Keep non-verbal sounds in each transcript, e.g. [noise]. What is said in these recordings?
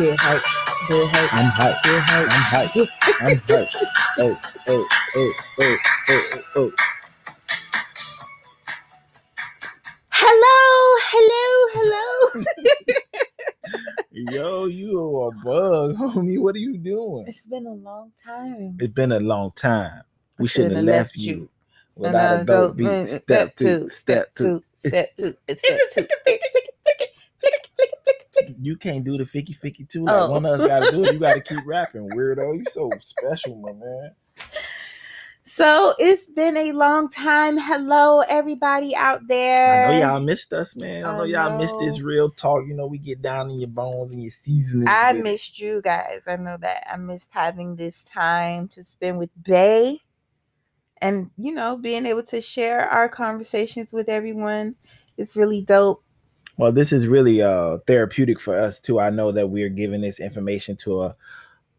Get hype. Get hype. I'm hyped. Get hype. I'm hyped. I'm hyped. Oh, oh, oh, oh, oh, oh, oh. Hello, hello, hello. [laughs] Yo, you a bug, homie. What are you doing? it's been a long time. It's been a long time. We shouldn't have left left you you. without a And, dope go- beat. Step two, step two. step two, [laughs] step two. Flick it, You can't do the ficky ficky too. Like Oh. one of us gotta do it. You gotta keep rapping, weirdo. You so special, my man. So it's been a long time. Hello, everybody out there. I know y'all missed us, man. I know I y'all missed this real talk. You know, we get down in your bones and your seasoning. I with it. missed you guys. I know that. I missed having this time to spend with Bay and, you know, being able to share our conversations with everyone. It's really dope. Well, this is really uh therapeutic for us too. I know that we're giving this information to a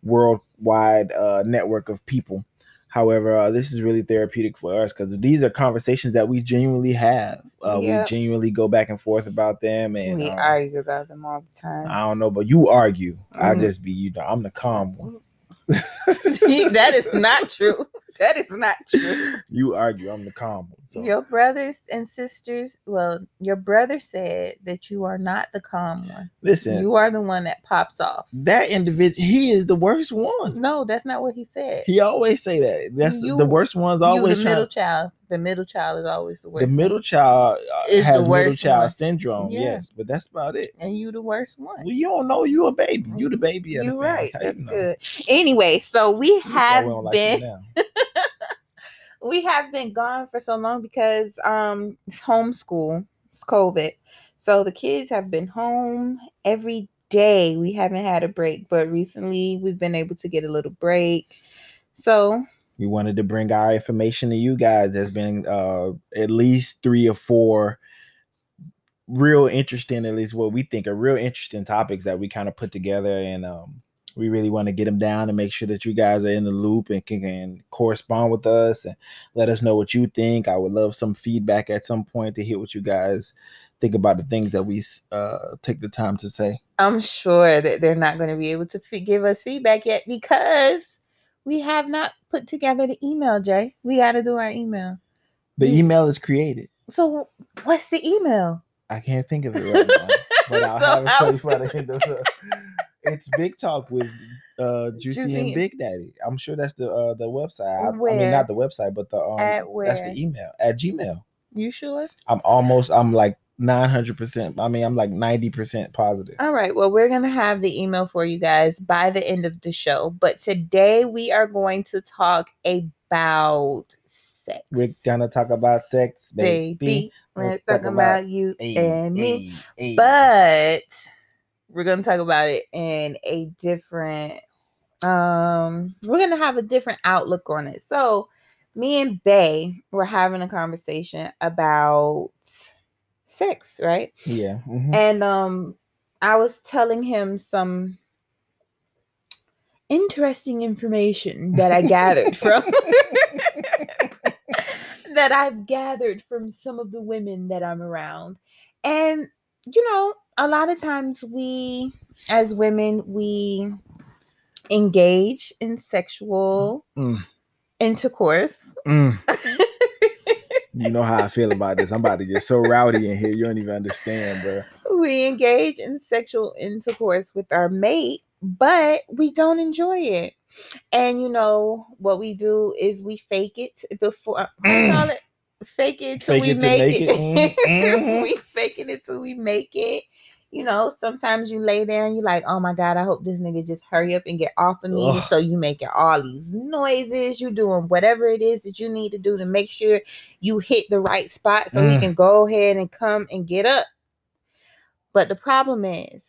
worldwide uh network of people. However, uh, this is really therapeutic for us because these are conversations that we genuinely have. Uh, Yep. We genuinely go back and forth about them, and we um, argue about them all the time. I don't know, but you argue. I Mhm. just be you know I'm the calm one. [laughs] that is not true. [laughs] [laughs] That is not true. you argue. I'm the calm one. So Your brothers and sisters, well, your brother said that you are not the calm one. listen, You are the one that pops off. that individual, he is the worst one. No, that's not what he said. He always say that. That's You- the worst one's you, always the trying. middle child. The middle child is always the worst. the one. middle child uh, Is the has middle child one. syndrome. Yeah. Yes, but that's about it. and you the worst one. Well, you don't know you a baby. You the baby. You're right. That's good. Anyway, so we That's why have we don't like been now. [laughs] we have been gone for so long because um it's homeschool. It's COVID. So the kids have been home every day. We haven't had a break, but recently we've been able to get a little break. So we wanted to bring our information to you guys. There's been uh, at least three or four real interesting, at least what we think are real interesting topics that we kind of put together, and um, we really want to get them down and make sure that you guys are in the loop and can, can correspond with us and let us know what you think. I would love some feedback at some point to hear what you guys think about the things that we uh, take the time to say. I'm sure that they're not going to be able to f- give us feedback yet because we have not put together the email, Jay. We got to do our email. The Mm. email is created. So what's the email? I can't think of it right now, but [laughs] I'll So have it for you by the end of the. It's Big Talk with uh, Juicy, Juicy and Big Daddy. I'm sure that's the uh, the website. I, I mean, not the website, but the um, At that's the email at Gmail. You sure? I'm almost. I'm like 900. percent I mean, I'm like 90 percent positive. All right. Well, we're going to have the email for you guys by the end of the show. But today we are going to talk about sex. We're gonna talk about sex, baby. baby. We're Let's talking talk about, about- you and me. But we're going to talk about it in a different um we're going to have a different outlook on it. So, me and Bay were having a conversation about sex, right? yeah, mhm. and um i was telling him some interesting information that i gathered from [laughs] that i've gathered from some of the women that i'm around and you know a lot of times we as women we engage in sexual Mm. intercourse Mm. [laughs] You know how I feel about this. I'm about to get so rowdy in here. You don't even understand, bro. we engage in sexual intercourse with our mate, but we don't enjoy it. And you know what we do is we fake it before what do call it fake it till Fake we it to make make it. it. Mhm, [laughs] mhm. we fake it until we make it. You know, sometimes you lay there and you're like, oh my God, I hope this nigga just hurry up and get off of me. Ugh. So you making all these noises, you doing whatever it is that you need to do to make sure you hit the right spot so he Mm. can go ahead and come and get up. But the problem is,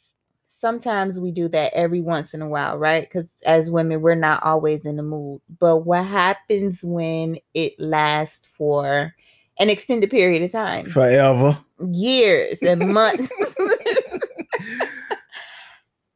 sometimes we do that every once in a while, right? Because as women, we're not always in the mood. But what happens when it lasts for an extended period of time? Forever. Years and months. [laughs]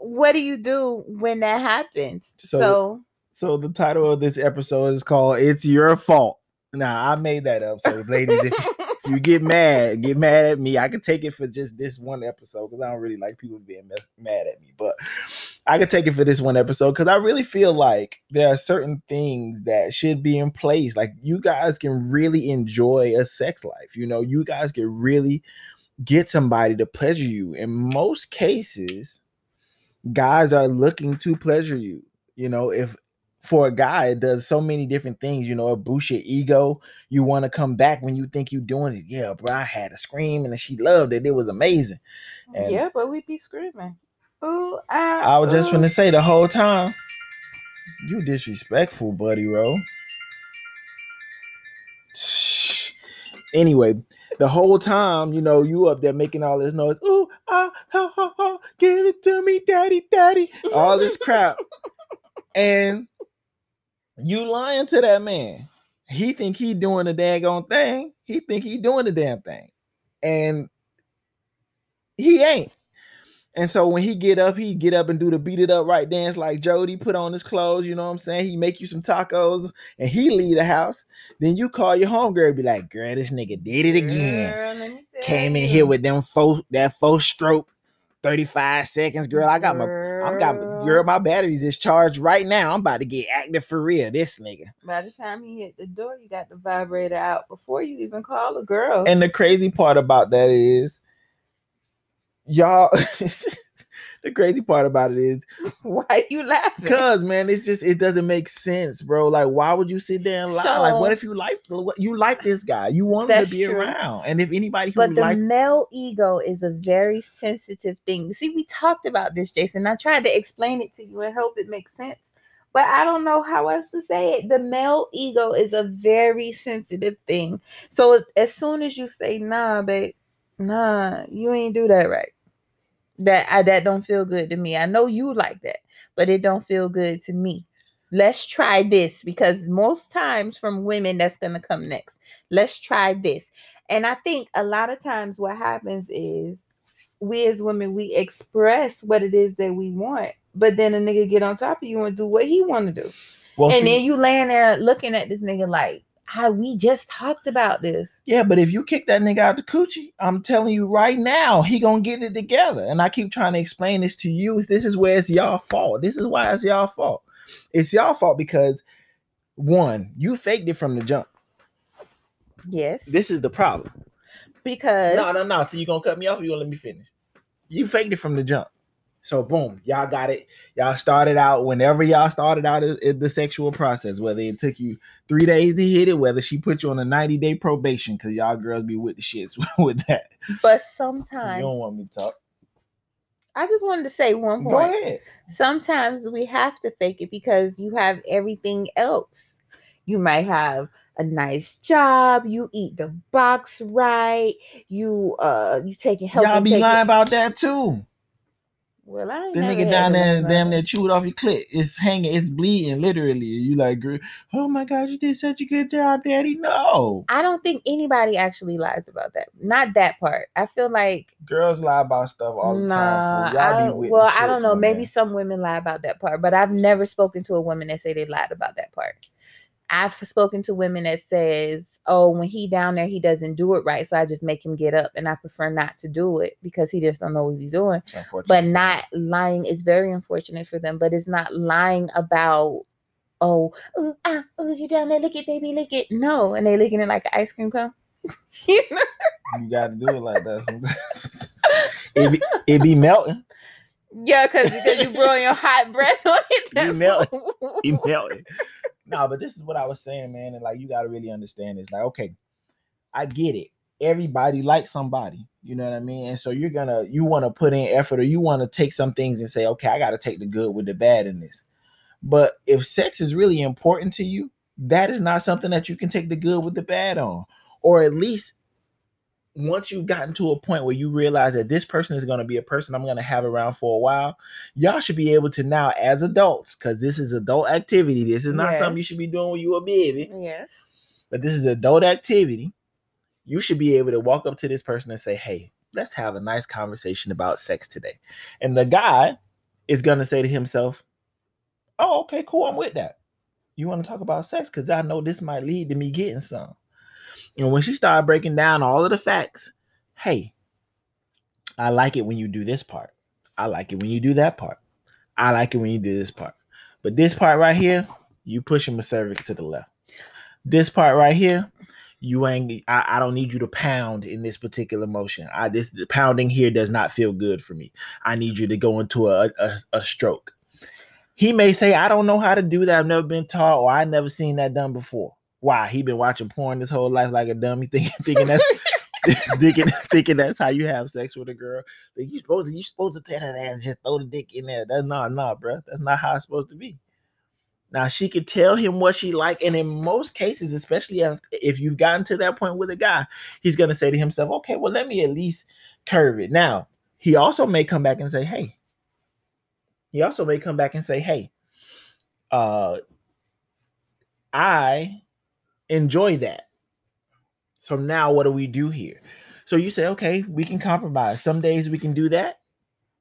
what do you do when that happens? So- So, So the title of this episode is called "It's Your Fault." Now I made that up. So ladies, if, if you get mad, get mad at me. I can take it for just this one episode because I don't really like people being mad at me. But I could take it for this one episode because I really feel like there are certain things that should be in place. Like you guys can really enjoy a sex life. You know, you guys can really get somebody to pleasure you. In most cases, guys are looking to pleasure you. You know, if for a guy, it does so many different things. You know, it boosts your ego. You want to come back when you think you're doing it. Yeah, bro, I had a scream and she loved it. It was amazing. And yeah, but we be screaming. Ooh, ah, I was just ooh. gonna say the whole time, you disrespectful, buddy, bro. Anyway, the whole time, you know, you up there making all this noise. Ooh, ah, ha, ha, ha, give it to me, daddy, daddy. All this crap, and you lying to that man. He think he doing the daggone thing. He think he doing the damn thing, and he ain't. And so when he get up, he get up and do the beat it up right dance like Jody, put on his clothes, you know what I'm saying? He make you some tacos and he leave the house. Then you call your homegirl and be like, girl, this nigga did it again. Girl, let me tell Came in you. here with them four that four stroke, 35 seconds. Girl, I got my I'm got girl, my batteries is charged right now. I'm about to get active for real. This nigga. By the time he hit the door, you got the vibrator out before you even call a girl. And the crazy part about that is y'all [laughs] the crazy part about it is [laughs] why you laughing? Cause man, it's just it doesn't make sense, bro. Like, why would you sit there and lie? like, what if you like you like this guy? You want him to be true. around, and if anybody who But the male ego is a very sensitive thing. See, we talked about this, Jason. I tried to explain it to you and hope it makes sense. But I don't know how else to say it. The male ego is a very sensitive thing. So as soon as you say, nah, babe, nah, you ain't do that right. That I that don't feel good to me. I know you like that, but it don't feel good to me. Let's try this because most times from women that's gonna come next. Let's try this. And I think a lot of times what happens is we as women we express what it is that we want, but then a nigga get on top of you and do what he want to do. well, and see- then you laying there looking at this nigga like, how we just talked about this. yeah, but if you kick that nigga out the coochie, I'm telling you right now, he gonna get it together. And I keep trying to explain this to you. This is where it's y'all fault. This is why it's y'all fault. It's y'all fault because one, you faked it from the jump. Yes. This is the problem. because No, no, no. So you gonna cut me off or you gonna let me finish? You faked it from the jump. So boom, y'all got it. Y'all started out whenever y'all started out in, the sexual process, whether it took you three days to hit it, whether she put you on a 90 day probation, because y'all girls be with the shits [laughs] with that. but So you don't want me to talk. I just wanted to say one Go point. ahead. sometimes we have to fake it because you have everything else. You might have a nice job, you eat the box right, you uh you taking help. Y'all be lying about that too. Well, I ain't The nigga down there damn near chewed off your clit. It's hanging, it's bleeding literally. You like, oh my god, you did such a good job, daddy. No. I don't think anybody actually lies about that. Not that part. I feel like Girls lie about stuff all the nah. time. I Y'all be with well, I don't know. Maybe man. some women lie about that part, but I've never spoken to a woman that say they lied about that part. I've spoken to women that says, "Oh, when he down there, he doesn't do it right, so I just make him get up, and I prefer not to do it because he just don't know what he's doing." But not lying is very unfortunate for them. But it's not lying about, "Oh, ooh, ah, ooh, you down there, lick it, baby, lick it." No, and they licking it like an ice cream cone. [laughs] You know? You got to do it like that sometimes. it, be, it be melting. Yeah, because because you [laughs] blowing your hot breath on it. You that's melt- what- He melting. No, but this is what I was saying, man. And like, you got to really understand this. Like, okay, I get it. Everybody likes somebody. You know what I mean? And so you're gonna you want to put in effort or you want to take some things and say, okay, I got to take the good with the bad in this. But if sex is really important to you, that is not something that you can take the good with the bad on. Or at least once you've gotten to a point where you realize that this person is going to be a person I'm going to have around for a while, y'all should be able to now, as adults, because this is adult activity. This is not Yes. something you should be doing when you a baby, Yes. but this is adult activity. You should be able to walk up to this person and say, "Hey, let's have a nice conversation about sex today." And the guy is going to say to himself, "Oh, okay, cool. I'm with that. You want to talk about sex because I know this might lead to me getting some." And when she started breaking down all of the facts, hey, I like it when you do this part. I like it when you do that part. I like it when you do this part. But this part right here, you pushing my cervix to the left. This part right here, you ain't I, I don't need you to pound in this particular motion. I this the pounding here does not feel good for me. I need you to go into a, a, a stroke. He may say, I don't know how to do that. I've never been taught, or I never seen that done before. Why? He been watching porn his whole life like a dummy, [laughs] thinking thinking that's [laughs] thinking thinking that's how you have sex with a girl. Like you supposed to you supposed to tell her that and just throw the dick in there. That's not nah, bro. That's not how it's supposed to be. Now she could tell him what she like, and in most cases, especially if, if you've gotten to that point with a guy, he's gonna say to himself, "Okay, well, let me at least curve it." Now he also may come back and say, "Hey." He also may come back and say, "Hey, uh, I enjoy that. So now what do we do here?" So you say, "Okay, we can compromise. Some days we can do that,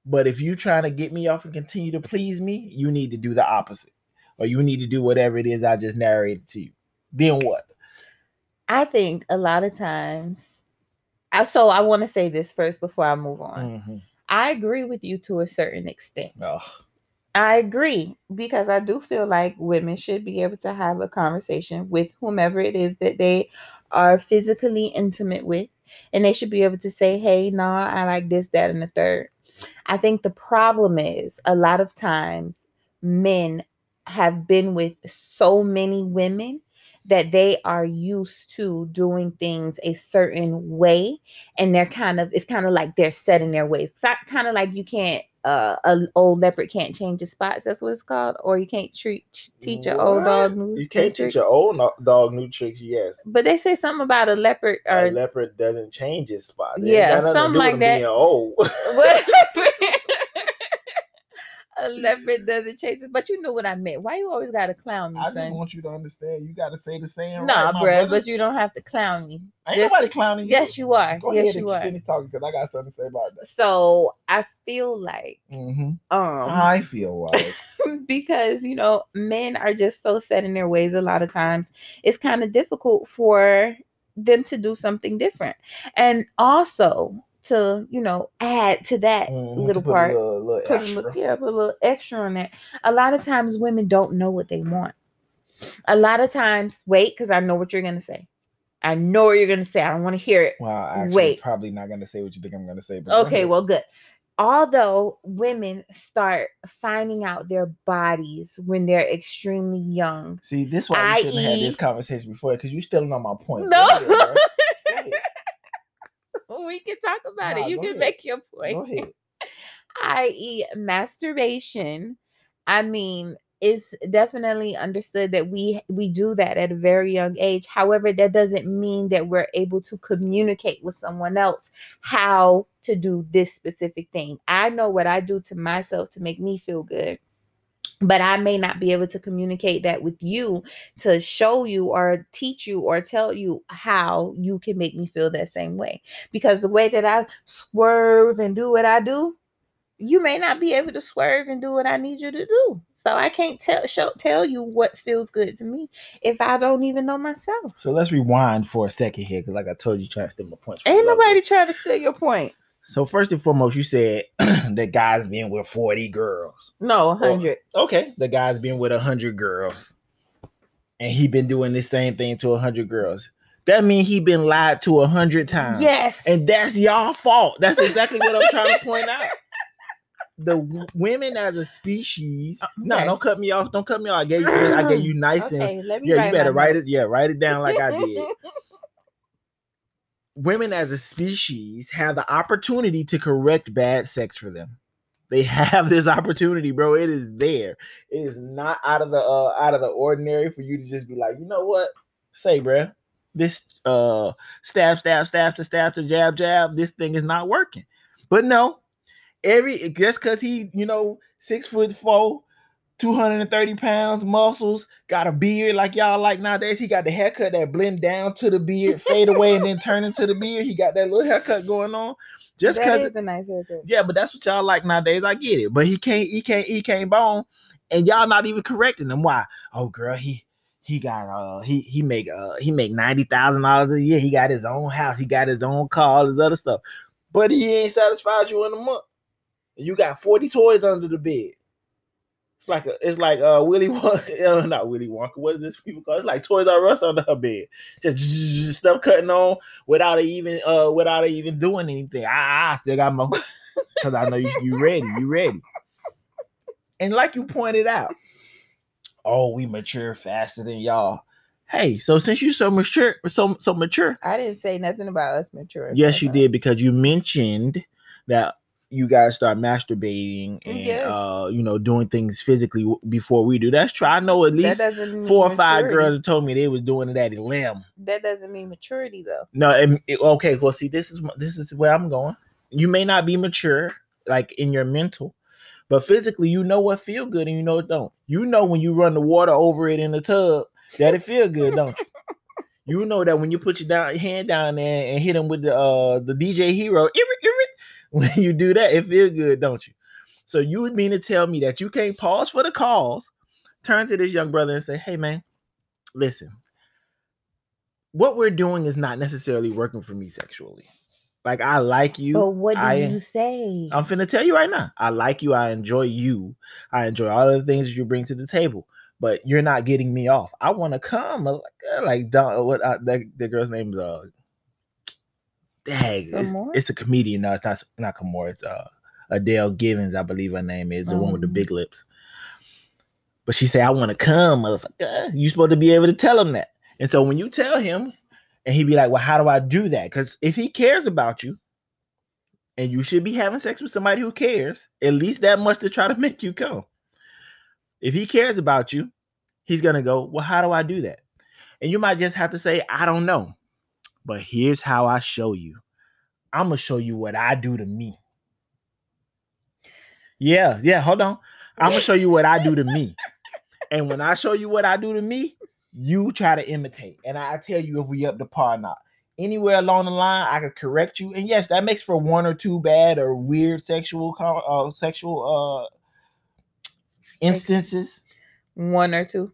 but if you're trying to get me off and continue to please me, you need to do the opposite." or you need to do whatever it is I just narrated to you. Then what? I think a lot of times, I, so I want to say this first before I move on. Mhm. I agree with you to a certain extent. Ugh. I agree because I do feel like women should be able to have a conversation with whomever it is that they are physically intimate with, and they should be able to say, "Hey, nah, I like this, that, and the third. I think the problem is a lot of times men have been with so many women that they are used to doing things a certain way and they're kind of it's kind of like they're set in their ways it's kind of like you can't uh an old leopard can't change his spots that's what it's called or you can't treat teach an old dog new You can't teach your old no- dog new tricks. Yes, but they say something about a leopard or a leopard doesn't change his spots. Yeah, something like that. Being old. [laughs] [laughs] a leopard doesn't chase his but you knew what I meant. Why you always gotta clown me, I just son? want you to understand. You got to say the same. Nah, right, brother. but you don't have to clown me. ain't just- nobody clowning you. yes, you are. Go Yes, ahead you and are. finish talking because I got something to say about that. So I feel like hmm um I feel like [laughs] because you know men are just so set in their ways a lot of times it's kind of difficult for them to do something different and also to you know add to that mhm, little to part a little, little put extra. little, yeah, put a little extra on that. A lot of times women don't know what they want. A lot of times, wait, because I know what you're gonna say. I know what you're gonna say. I don't want to hear it. Well, I actually Wait. probably not gonna say what you think I'm gonna say. But go Okay, ahead. well, good. Although women start finding out their bodies when they're extremely young. See, this why we shouldn't have had this conversation before because you're still on my point. No. [laughs] Go ahead, bro. Go ahead. We can talk about Nah, it. You can ahead. make your point. [laughs] I.e., masturbation. I mean, it's definitely understood that we we do that at a very young age. However, that doesn't mean that we're able to communicate with someone else how to do this specific thing. I know what I do to myself to make me feel good. But I may not be able to communicate that with you to show you or teach you or tell you how you can make me feel that same way. Because the way that I swerve and do what I do, you may not be able to swerve and do what I need you to do. So I can't tell show, tell you what feels good to me if I don't even know myself. So let's rewind for a second here, because like I told you, trying to steal my points. from Ain't nobody trying to steal your point. So first and foremost, you said [clears throat] that guys been with forty girls. No, 100. Okay, the guy's been with hundred girls, and he been doing the same thing to hundred girls. That means he been lied to a hundred times. Yes. and that's y'all fault. That's exactly what I'm trying to point out. The w- women as a species. Uh, No, don't cut me off. Don't cut me off. I gave you. I gave you [laughs] nice and okay, let me yeah. You better write it. Yeah, write it down like I did. [laughs] women as a species have the opportunity to correct bad sex for them. They [laughs] have this opportunity, bro. It is there. It is not out of the uh, out of the ordinary for you to just be like, you know what? Say, bro, this uh stab, stab, stab to stab to jab, jab. This thing is not working. But no, every just because he, you know, six foot four, 230 pounds, muscles, got a beard like y'all like nowadays. He got the haircut that blend down to the beard, fade away, and then turn into the beard. He got that little haircut going on. Just That because is a nice haircut. yeah, but that's what y'all like nowadays. I get it. But he can't, he can't, he can't bone. And y'all not even correcting him. Why? Oh, girl, he he got uh he he make uh he make ninety thousand dollars a year. He got his own house, he got his own car, all this other stuff. But he ain't satisfied you in a month. You got 40 toys under the bed. It's like a, it's like uh Willy Wonka, [laughs] not Willy Wonka. What is this people call? It's like Toys R Us under her bed, just [laughs] stuff cutting on without even uh without even doing anything. I, I still got my [laughs] because I know you you ready, you ready. And like you pointed out, oh, we mature faster than y'all. Hey, so since you're so mature, so so mature, I didn't say nothing about us maturing. yes, you did because you mentioned that you guys start masturbating and Yes. uh you know doing things physically before we do. That's true. I know at least four or five maturity. girls that told me they was doing it at eleven. That doesn't mean maturity though. No, and it- okay. Well, see, this is this is where I'm going. You may not be mature, like in your mental, but physically, you know what feel good and you know it don't. You know when you run the water over it in the tub that it feel good, don't you? [laughs] You know that when you put your down hand down there and hit him with the uh the DJ Hero, when you do that, it feel good, don't you? So you would mean to tell me that you can't pause for the calls, turn to this young brother and say, "Hey, man, listen." What we're doing is not necessarily working for me sexually. Like I like you. But what do I- you say? I'm finna tell you right now. I like you. I enjoy you. I enjoy all the things that you bring to the table. But you're not getting me off. I want to come. uh, Like, uh, like Don, what uh, that the girl's name is? Uh, dang, it's, it's a comedian. No, it's not. Not Kamora. It's uh Adele Givens, I believe her name is the one with the Um. big lips. But she said, "I want to come, motherfucker." You supposed to be able to tell him that. And so when you tell him, and he be like, "Well, how do I do that?" Because if he cares about you, and you should be having sex with somebody who cares, at least that much to try to [laughs] make you come. If he cares about you, he's gonna go, Well, how do I do that? And you might just have to say, I don't know. But here's how I show you. I'm gonna show you what I do to me. Yeah, yeah, hold on. I'm gonna show you what I do to me. And when I show you what I do to me, you try to imitate. And I tell you if we up to par or not. Anywhere along the line, I could correct you. And yes, that makes for one or two bad or weird sexual uh, sexual uh instances One or two.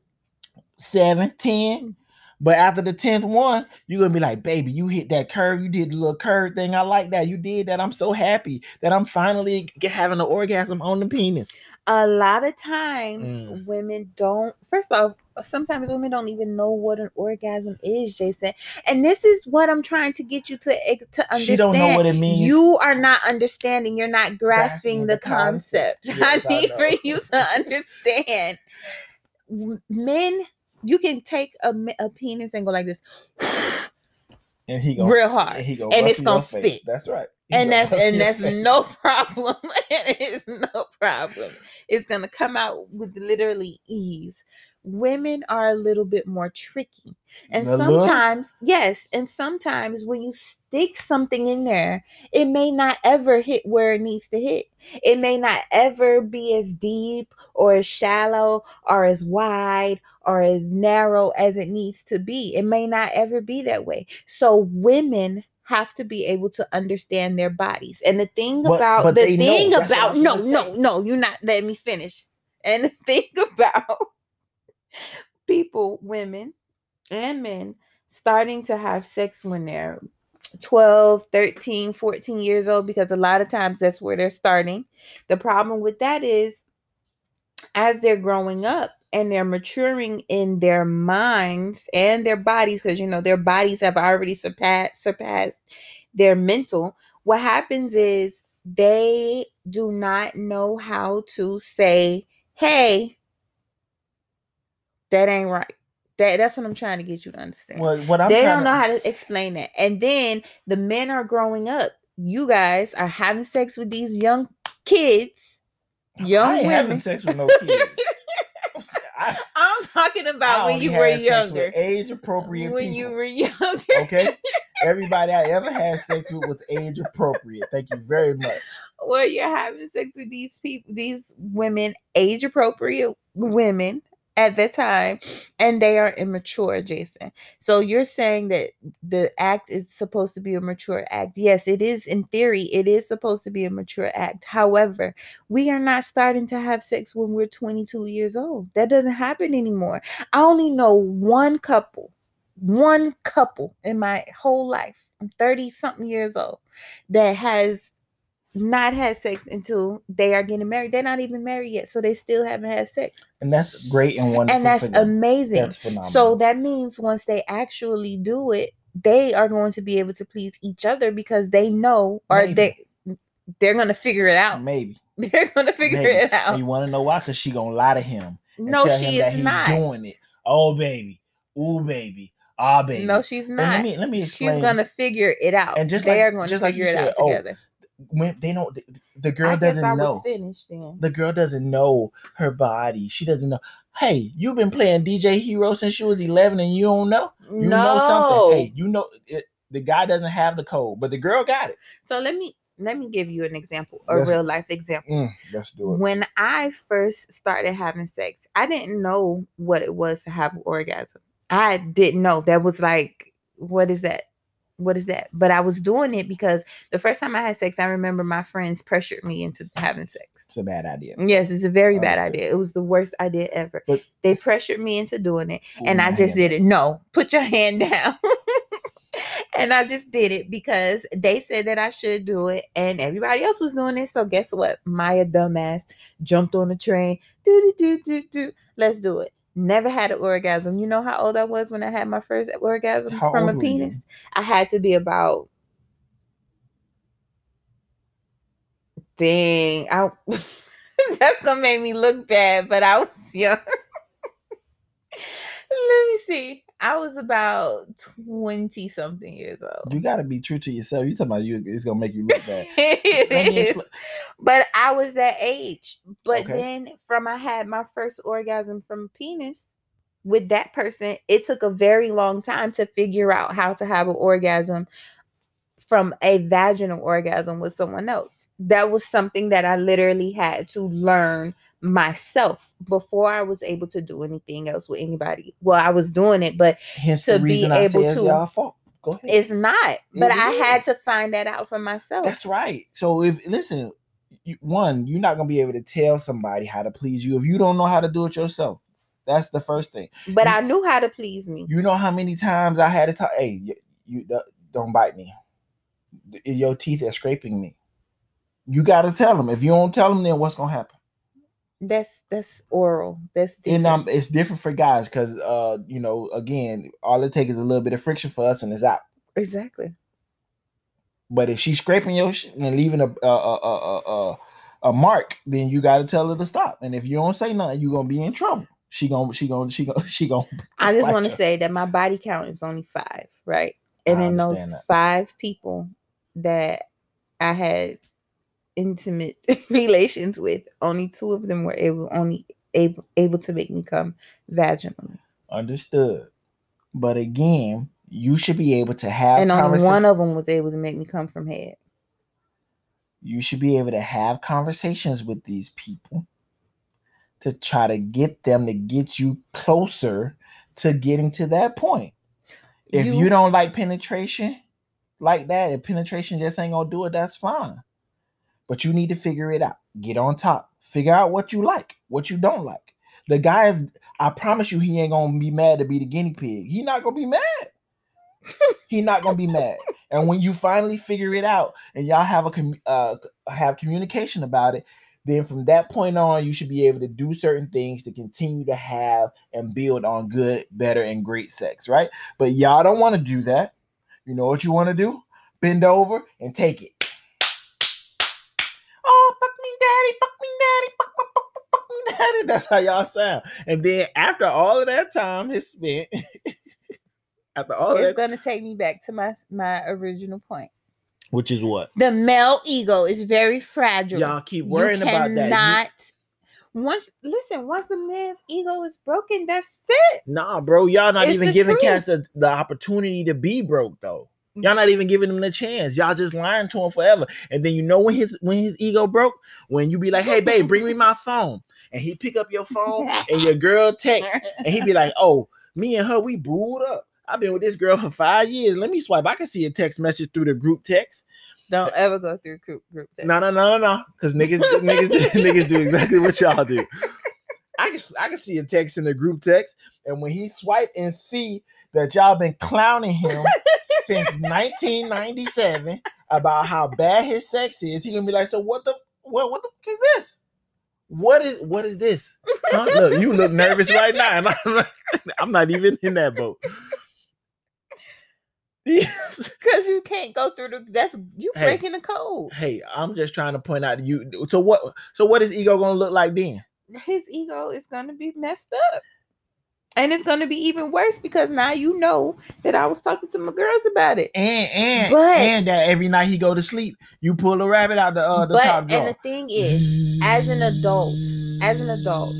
seven, ten. But after the tenth one, you're gonna be like, baby, you hit that curve. You did the little curve thing. I like that. You did that. I'm so happy that I'm finally having an orgasm on the penis. A lot of times Mm. women don't first off, sometimes women don't even know what an orgasm is, Jason. And this is what I'm trying to get you to to understand. She don't know what it means. You are not understanding. You're not grasping, Grasping the, the concept. concept. [laughs] Yes, I I need know. for you to [laughs] understand. Men, you can take a, a penis and go like this, [sighs] and he gonna real and hard, he and it's gonna your face. spit. That's right. He and that's and that's face. no [laughs] problem. [laughs] it's no problem. It's gonna come out with literally ease. Women are a little bit more tricky. And A little? sometimes, yes, and sometimes when you stick something in there, it may not ever hit where it needs to hit. It may not ever be as deep or as shallow or as wide or as narrow as it needs to be. It may not ever be that way. So women have to be able to understand their bodies. And the thing But- about but the thing That's what I about no, no, no, you're not letting me finish. And the thing [laughs] about people, women and men starting to have sex when they're 12, 13, 14 years old because a lot of times that's where they're starting. The problem with that is as they're growing up and they're maturing in their minds and their bodies because you know their bodies have already surpassed surpassed their mental what happens is they do not know how to say hey that ain't right that, that's what i'm trying to get you to understand What, what I'm they don't know to- how to explain that. And then the men are growing up. You guys are having sex with these young kids, young I ain't women. having sex with no [laughs] kids. I, I'm talking about when you were younger. age appropriate When people. you were younger. okay? [laughs] Everybody I ever had sex with was age appropriate. Thank you very much. Well, you're having sex with these people, these women, age appropriate women at the time, and they are immature, Jason. So you're saying that the act is supposed to be a mature act. Yes, it is in theory, it is supposed to be a mature act. However, we are not starting to have sex when we're 22 years old. That doesn't happen anymore. I only know one couple, one couple in my whole life. I'm 30 something years old that has not had sex until they are getting married. They're not even married yet, so they still haven't had sex. And that's great and wonderful. and that's amazing. That's phenomenal. so that means once they actually do it, they are going to be able to please each other because they know or Maybe. they they're gonna figure it out. maybe. [laughs] They're gonna figure Maybe. it out. And you want to know why? Because she gonna lie to him. No, she him is not. doing it. Oh baby, ooh baby, ah baby. No, she's And not. let me let me explain. She's gonna figure it out. And just they like- are gonna just to like you figure it said, out oh, together. When they don't. The, girl I doesn't I know. was finished then. the girl doesn't know her body. She doesn't know. Hey, you've been playing DJ Hero since she was 11 and you don't know? You no. know something. Hey, you know it, the guy doesn't have the code, but the girl got it. So let me let me give you an example, a Let's- real life example. Mm, let's do it. When I first started having sex, I didn't know what it was to have an orgasm. I didn't know. That was like, what is that? What is that? But I was doing it because the first time I had sex, I remember my friends pressured me into having sex. It's a bad idea. Yes, it's a very bad idea. It was the worst idea ever. But- they pressured me into doing it, and I just did it. No, put your hand [laughs] down. and I just did it because they said that I should do it, and everybody else was doing it. So guess what? Maya dumbass jumped on the train. Do do do do do. Let's do it. Never had an orgasm. You know how old I was when I had my first orgasm How from a old were you? penis? I had to be about. Dang, I. [laughs] That's gonna make me look bad, but I was young. [laughs] Let me see. I was about 20 something years old. You got to be true to yourself. You talking about you? It's gonna make you look bad. [laughs] It is. But I was that age. But Okay. then from I had my first orgasm from a penis with that person, it took a very long time to figure out how to have an orgasm from a vaginal orgasm with someone else. That was something that I literally had to learn myself before I was able to do anything else with anybody. Well, I was doing it, but Hence to the be able say it's to- y'all fault. Go ahead. it's not. But It I had to find that out for myself. That's right. So if listen, you, one, you're not gonna be able to tell somebody how to please you if you don't know how to do it yourself. That's the first thing. but you- I knew how to please me. You know how many times I had to talk. Hey, you, you don't- don't bite me. Your teeth are scraping me. You got to tell them. If you don't tell them, then what's gonna happen? That's that's oral. That's And different. um, it's different for guys because uh, you know, again, all it takes is a little bit of friction for us, and it's out. exactly. But if she's scraping your shit and leaving a a a a, a, a, a mark, then you got to tell her to stop. And if you don't say nothing, you're gonna be in trouble. She gonna she gonna she gonna [laughs] she gonna. I just want to say that my body count is only five, right? And I in those that. five people that I had intimate [laughs] relations with, only two of them were able only able able to make me come vaginally, Understood. But again, you should be able to have and only conversa- one of them was able to make me come from head. you should be able to have conversations with these people to try to get them to get you closer to getting to that point. If you, You- don't like penetration like that, if penetration just ain't gonna do it, that's fine. But you need to figure it out. Get on top. Figure out what you like, what you don't like. The guy is, I promise you, he ain't gonna be mad to be the guinea pig. He not gonna be mad. [laughs] he not gonna be mad. And when you finally figure it out and y'all have a commu- uh, have communication about it, then from that point on, you should be able to do certain things to continue to have and build on good, better, and great sex, right? But y'all don't want to do that. You know what you want to do? Bend over and take it. Oh, fuck me, daddy, fuck me, daddy, fuck, fuck, fuck, fuck, fuck me, daddy. [laughs] That's how y'all sound. And then after all of that time is spent, [laughs] after all It's that, gonna take me back to my my original point. which is what The male ego is very fragile. y'all keep worrying about that. You- Once listen, once the man's ego is broken, that's it. Nah, bro, y'all not It's even giving truth. cats a, the opportunity to be broke though. Y'all not even giving him the chance. Y'all just lying to him forever. And then you know when his when his ego broke, when you be like, "Hey, babe, bring me my phone," and he pick up your phone and your girl text, and he be like, "Oh, me and her, we booed up. I've been with this girl for five years. Let me swipe. I can see a text message through the group text. Don't ever go through group group text. No, no, no, no, no. Because niggas, niggas, [laughs] niggas do exactly what y'all do. I can, I can see a text in the group text, and when he swipe and see that y'all been clowning him since 1997, about how bad his sex is, he gonna be like, so what the what what the fuck is this? What is what is this? Huh? Look, you look nervous right now, and I'm not, [laughs] I'm not even in that boat. [laughs] Because you can't go through the that's you Hey. breaking the code. hey, I'm just trying to point out to you. So what? So what is ego gonna look like then? His ego is gonna be messed up. And it's gonna be even worse because now you know that I was talking to my girls about it. And and But- and that every night he go to sleep, you pull a rabbit out the uh, the but top and the thing is, as an adult, as an adult,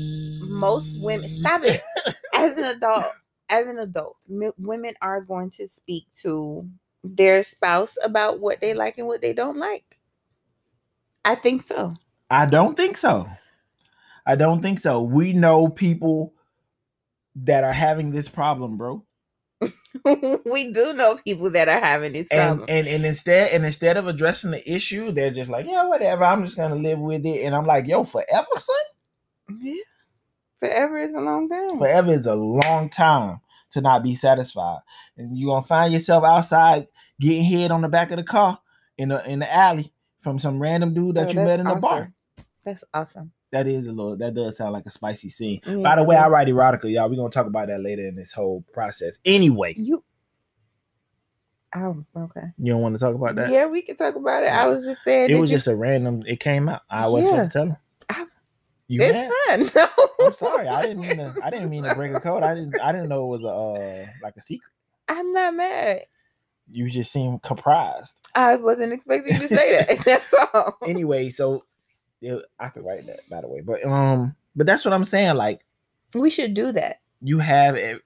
most women stop it. [laughs] As an adult, as an adult, m- women are going to speak to their spouse about what they like and what they don't like. I think so. I don't think so. I don't think so. We know people that are having this problem, bro. [laughs] we do know people that are having this And, problem. and and instead and instead of addressing the issue, they're just like, yeah, whatever. I'm just gonna live with it. And I'm like, yo, forever, son. yeah. Forever is a long time. Forever is a long time to not be satisfied, and you're gonna find yourself outside getting hit on the back of the car in the in the alley from some random dude that Oh, you met in a awesome. bar. That's awesome. That is a little. That does sound like a spicy scene. By the way. I write erotica, y'all. We're gonna talk about that later in this whole process. Anyway, You. Oh, okay. you don't want to talk about that? Yeah, we can talk about it. I was just saying. It was you- just a random. It came out. I wasn't Yeah. supposed to tell him. I- You It's mad? fun. [laughs] No. I'm sorry. I didn't mean to. I didn't mean to break a code. I didn't. I didn't know it was a uh, like a secret. I'm not mad. You just seem comprised. I wasn't expecting you to say that. [laughs] That's all. Anyway, so yeah, I could write that by the way. But um, but that's what I'm saying. Like We should do that. you have it.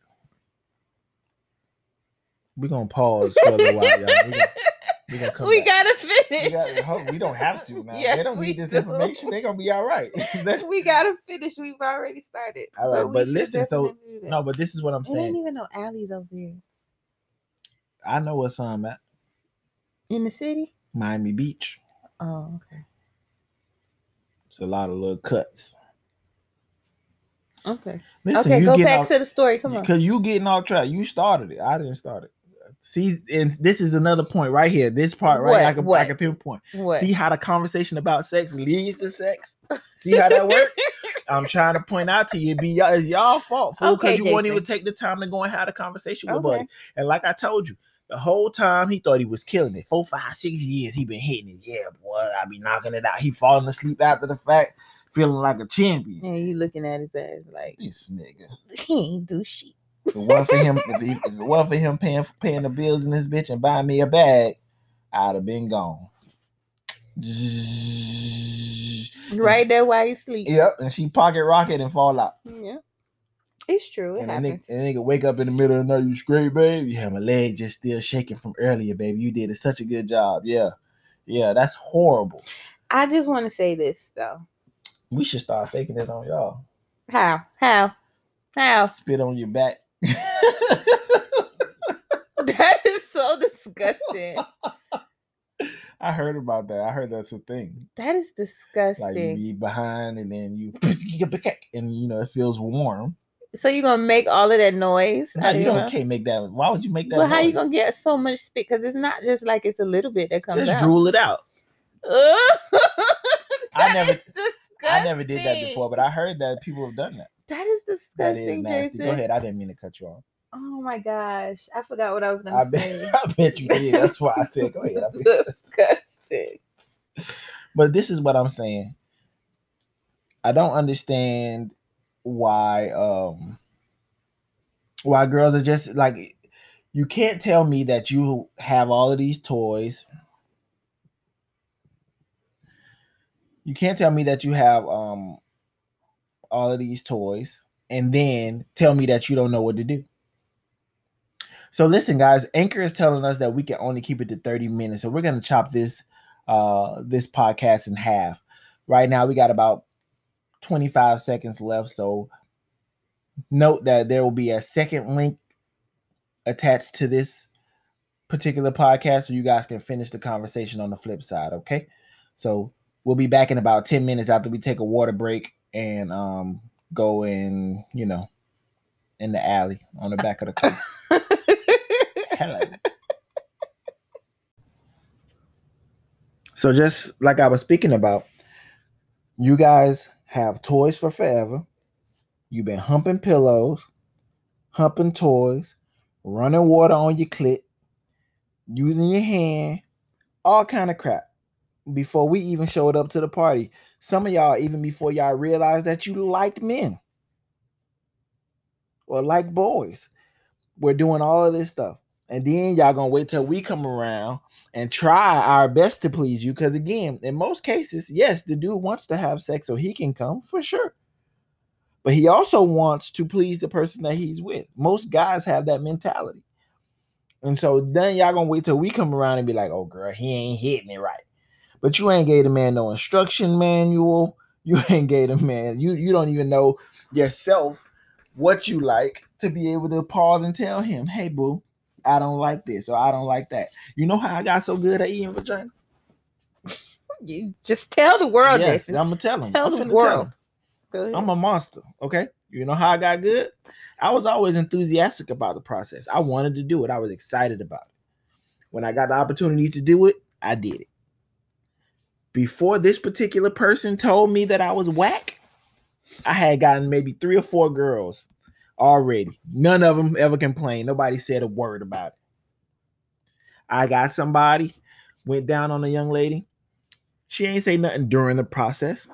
We're gonna pause for a little while, y'all. We gonna, [laughs] we gonna we back. gotta We, finish. got, hope we don't have to [laughs] now. Yes, they don't need this do. information. They're gonna be all right. [laughs] We gotta finish. We've already started. All right, we but listen, so- definitely do that. no, but this is what I'm saying. I didn't even know alleys over here I know what's some at in the city. Miami Beach. Oh, okay. It's a lot of little cuts. Okay. Listen, okay, go back off, to the story. Come on. because you getting off track. You started it. I didn't start it. See, and this is another point right here. This part right, What? I can I can pinpoint. What? See how the conversation about sex leads to sex. See how that works. [laughs] I'm trying to point out to you, be y'all, it's y'all fault, fool, because Okay, you won't even take the time to go and have a conversation with Okay. Buddy. And like I told you, the whole time he thought he was killing it. Four, five, six years he been hitting it. Yeah, boy, I be knocking it out. He falling asleep after the fact, feeling like a champion. And you looking at his ass like This nigga. [laughs] he ain't do shit. It wasn't for him, if, he, [laughs] if it wasn't for him paying paying the bills in this bitch and buying me a bag, I'd have been gone. Right there while you sleep. Yep, and she pocket rocket and fall out. Yeah. It's true. It And a nigga, happens. and nigga wake up in the middle of the night, you straight, babe. You have my leg just still shaking from earlier, baby. You did such a good job. Yeah. Yeah, that's horrible. I just want to say this though. We should start faking it on y'all. How? How? How? Spit on your back. [laughs] That is so disgusting. I heard about that. I heard that's a thing. That is disgusting. Like you be behind and then you [laughs] and you know it feels warm. So you're gonna make all of that noise? No, you don't can't make that. Why would you make that? Well, how you gonna get so much spit? Because it's not just like it's a little bit that comes just out. drool it out? [laughs] I never- I never did that before, but I heard that people have done that. That is That is disgusting. Jason. Go ahead. I didn't mean to cut you off. Oh my gosh, I forgot what I was gonna bet, say. [laughs] I bet you did. That's why I said go ahead. I [laughs] disgusting. But this is what I'm saying. I don't understand why um why girls are just like you can't tell me that you have all of these toys. You can't tell me that you have um all of these toys and then tell me that you don't know what to do. So listen guys, Anchor is telling us that we can only keep it to 30 minutes. So we're to chop this uh this podcast in half. Right now we got about 25 seconds left, so note that there will be a second link attached to this particular podcast so you guys can finish the conversation on the flip side, okay? So we'll be back in about 10 minutes after we take a water break and um go in, you know, in the alley on the back of the car. [laughs] Hello. So just like I was speaking about, you guys have toys for forever. You've been humping pillows, humping toys, running water on your clit, using your hand, all kind of crap. Before we even showed up to the party, some of y'all even before y'all realized that you liked men or like boys, we're doing all of this stuff. And then y'all gonna wait till we come around and try our best to please you. Because again, in most cases, yes, the dude wants to have sex so he can come for sure. But he also wants to please the person that he's with. Most guys have that mentality. And so then y'all gonna wait till we come around and be like, oh girl, he ain't hitting it right. But you ain't gave the man no instruction manual. [laughs] You ain't gave the man, you you don't even know yourself what you like to be able to pause and tell him, hey boo, I don't like this or I don't like that. You know how I got so good at eating vagina? You just tell the world yes, this. I'm gonna tell them. Tell I'm the world. Go. I'm a monster. Okay. You know how I got good? I was always enthusiastic about the process. I wanted to do it. I was excited about it. When I got the opportunity to do it, I did it. Before this particular person told me that I was whack, I had gotten maybe three or four girls already. None of them ever complained. Nobody said a word about it. I got somebody, went down on a young lady. She ain't say nothing during the process.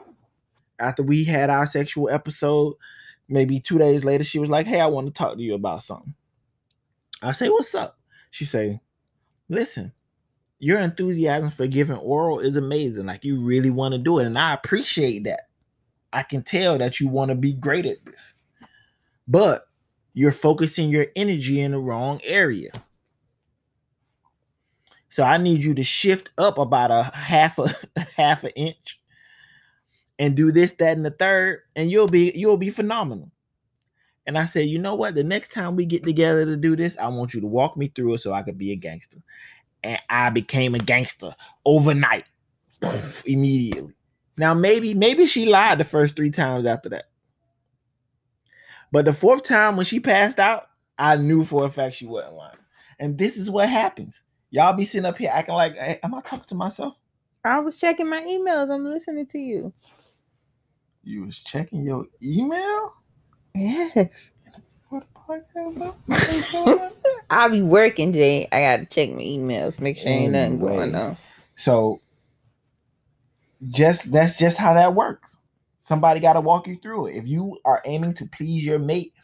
After we had our sexual episode, maybe two days later, she was like, Hey, I want to talk to you about something. I say, What's up? She say, Listen, your enthusiasm for giving oral is amazing. Like you really want to do it. And I appreciate that. I can tell that you want to be great at this. But you're focusing your energy in the wrong area. So I need you to shift up about a half a [laughs] half an inch and do this, that, and the third, and you'll be you'll be phenomenal. And I said, you know what? The next time we get together to do this, I want you to walk me through it so I could be a gangster. And I became a gangster overnight, [laughs] immediately. Now maybe maybe she lied the first three times after that. But the fourth time when she passed out, I knew for a fact she wasn't lying. And this is what happens. Y'all be sitting up here acting like, hey, am I talking to myself? I was checking my emails. I'm listening to you. You was checking your email? Yes. What the podcast [laughs] I'll be working, Jay. I gotta check my emails, make sure ain't nothing going on. So just that's just how that works. Somebody got to walk you through it. If you are aiming to please your mate,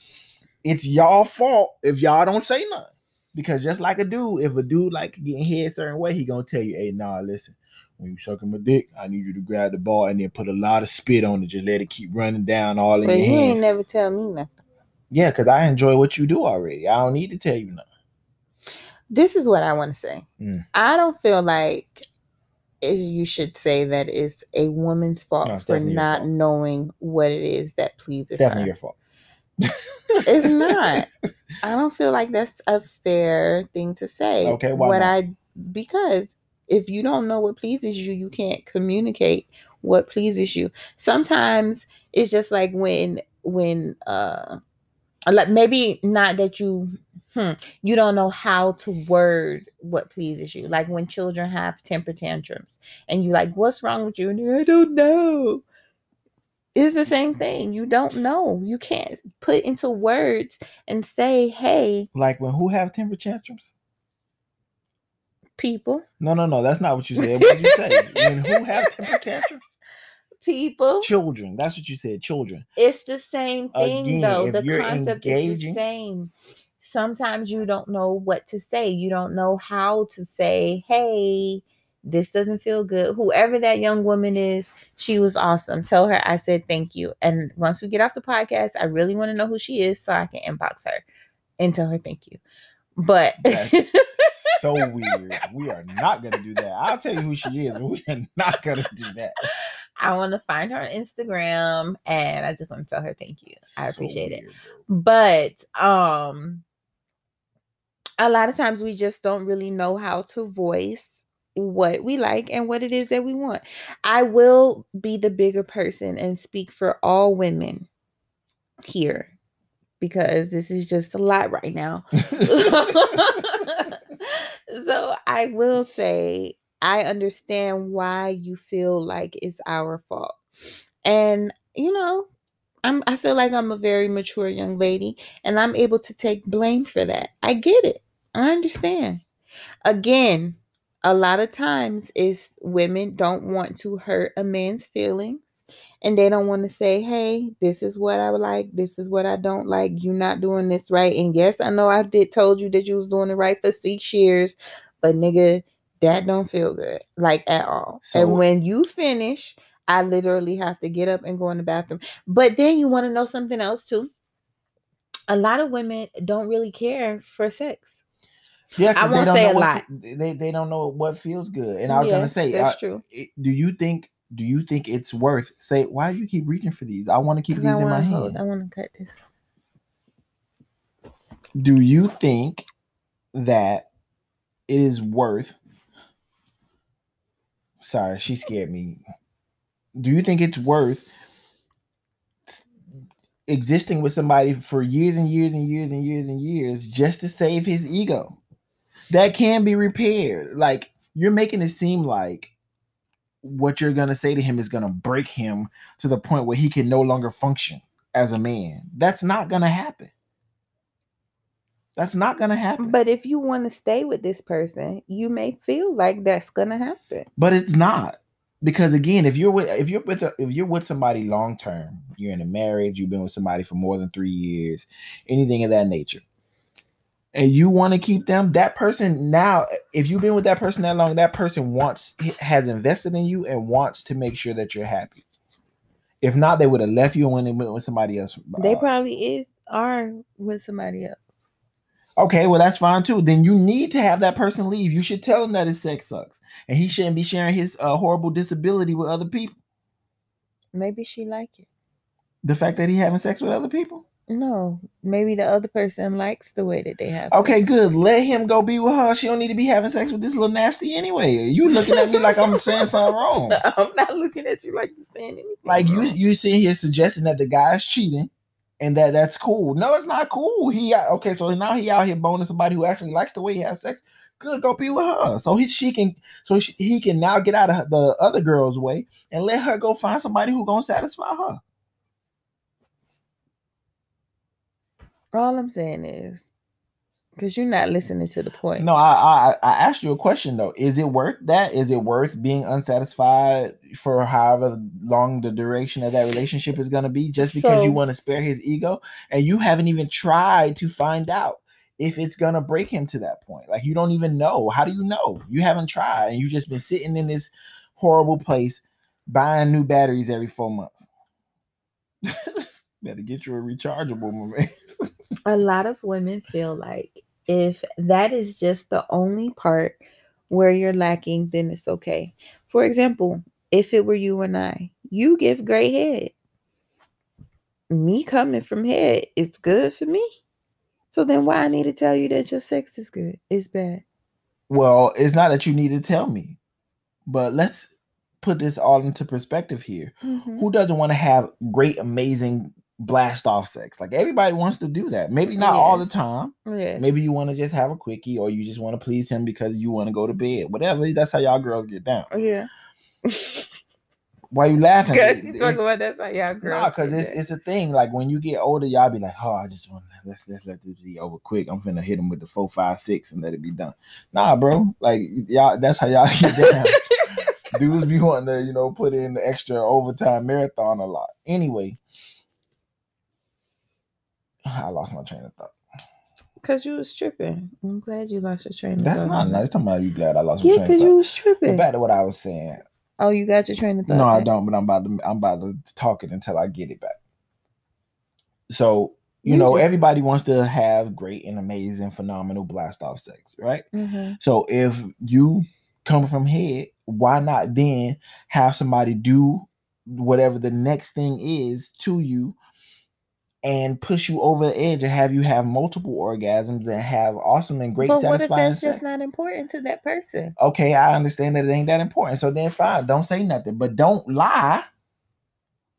it's y'all fault if y'all don't say nothing. Because just like a dude, if a dude like getting hit a certain way, he gonna tell you, "Hey, nah, listen. When you sucking my dick, I need you to grab the ball and then put a lot of spit on it. Just let it keep running down all in But your you hands." ain't never tell me nothing. yeah, because I enjoy what you do already. I don't need to tell you nothing. This is what I want to say. Mm. I don't feel like is you should say that it's a woman's fault No, for not fault. knowing what it is that pleases It's definitely her. your fault. It's not. [laughs] I don't feel like that's a fair thing to say. Okay, why what not? I because if you don't know what pleases you, you can't communicate what pleases you. Sometimes it's just like when when uh like maybe not that you hmm, you don't know how to word what pleases you. Like when children have temper tantrums and you're like, what's wrong with you? And I don't know. It's the same thing. You don't know. You can't put into words and say, hey, Like when who have temper tantrums? people, No, no, no. That's not what you said. What did you say? when who have temper tantrums? [laughs] people. Children. That's what you said. Children. It's the same thing Again, though. The concept is engaging- the same. Sometimes you don't know what to say. You don't know how to say, hey, this doesn't feel good. Whoever that young woman is, she was awesome. Tell her I said thank you. And once we get off the podcast, I really want to know who she is so I can inbox her and tell her thank you. But That's [laughs] so weird. We are not gonna do that. I'll tell you who she is, but we are not gonna do that. I want to find her on Instagram and I just want to tell her thank you. I So appreciate it. weird, but um a lot of times we just don't really know how to voice what we like and what it is that we want. I will be the bigger person and speak for all women here because this is just a lot right now. [laughs] so I will say I understand why you feel like it's our fault. And, you know, I'm I feel like I'm a very mature young lady and I'm able to take blame for that. I get it. I understand. Again, a lot of times is women don't want to hurt a man's feelings and they don't want to say, "Hey, this is what I like. This is what I don't like. You're not doing this right." And yes, I know I did told you that you was doing it right for six years, but nigga, that don't feel good like at all. So- and when you finish, I literally have to get up and go in the bathroom. But then you want to know something else too. A lot of women don't really care for sex. Yeah, 'cause I they won't don't say know a what lot. fe- They they don't know what feels good. And I was gonna say, that's uh, true. do you think do you think it's worth say why do you keep reaching for these? I want to keep 'Cause I these in my want hand. I want to cut this. do you think that it is worth sorry she scared me do you think it's worth existing with somebody for years and years and years and years and years just to save his ego that can be repaired. Like you're making it seem like what you're going to say to him is going to break him to the point where he can no longer function as a man. That's not going to happen. That's not going to happen. But if you want to stay with this person, you may feel like that's gonna happen. but it's not. Because again if you're with if you're with a, if you're with somebody long term you're in a marriage you've been with somebody for more than three years anything of that nature and you want to keep them that person now if you've been with that person that long that person wants has invested in you and wants to make sure that you're happy if not they would have left you when they went with somebody else They Uh, probably is are with somebody else. Okay, well that's fine too. Then you need to have that person leave. You should tell him that his sex sucks, and he shouldn't be sharing his uh, horrible disability with other people. Maybe she like it. The fact that he having sex with other people. No, maybe the other person likes the way that they have. Okay, sex. good. Let him go be with her. She don't need to be having sex with this little nasty anyway. You looking at me like I'm [laughs] saying something wrong. I'm not looking at you like you're saying anything. Like you, wrong. you sitting here suggesting that the guy's cheating, and that that's cool. No, it's not cool. He okay, so now he out here boning somebody who actually likes the way he has sex. Good, go be with her. So he she can so she, he can now get out of the other girl's way and let her go find somebody who gonna satisfy her. All I'm saying is, because you're not listening to the point. No, I, I I asked you a question though. Is it worth that? Is it worth being unsatisfied for however long the duration of that relationship is gonna be just because you want to spare his ego and you haven't even tried to find out if it's gonna break him to that point? Like you don't even know. How do you know? You haven't tried and you've just been sitting in this horrible place buying new batteries every four months. [laughs] Better get you a rechargeable, my man. A lot of women feel like if that is just the only part where you're lacking, then it's okay. For example, if it were you and I, you give great head. Me coming from head is good for me. So then why I need to tell you that your sex is good? It's bad. Well, it's not that you need to tell me, but let's put this all into perspective here. Mhm. Who doesn't want to have great, amazing blast off sex? Like everybody wants to do that. Maybe not all the time. Yes. Maybe you want to just have a quickie or you just want to please him because you want to go to bed. Whatever. That's how y'all girls get down. Oh, yeah. [laughs] Why you laughing? It- You talking about that's how y'all girls. Nah, because it's it's a thing. Like when you get older, y'all be like, oh, I just want to let's let's let this be over quick. I'm finna hit him with the four, five, six, and let it be done. Nah, bro. Like y'all, that's how y'all [laughs] get down. [laughs] Dudes be wanting to, you know, put in the extra overtime marathon a lot. Anyway, [sighs] I lost my train of thought. Cause you was tripping. I'm glad you lost your train of That's thought. not nice. Talking about you glad I lost my Yeah, train cause you was tripping. But back to what I was saying. Oh, you got your train of thought. No, I don't. But I'm about to. I'm about to talk it until I get it back. So you, You know, just- everybody wants to have great and amazing, phenomenal blast off sex, right? Mhm. So if you come from head, why not then have somebody do whatever the next thing is to you and push you over the edge and have you have multiple orgasms and have awesome and great But what if that's just not important to that person? okay, I understand that it ain't that important. So then fine, don't say nothing, but don't lie.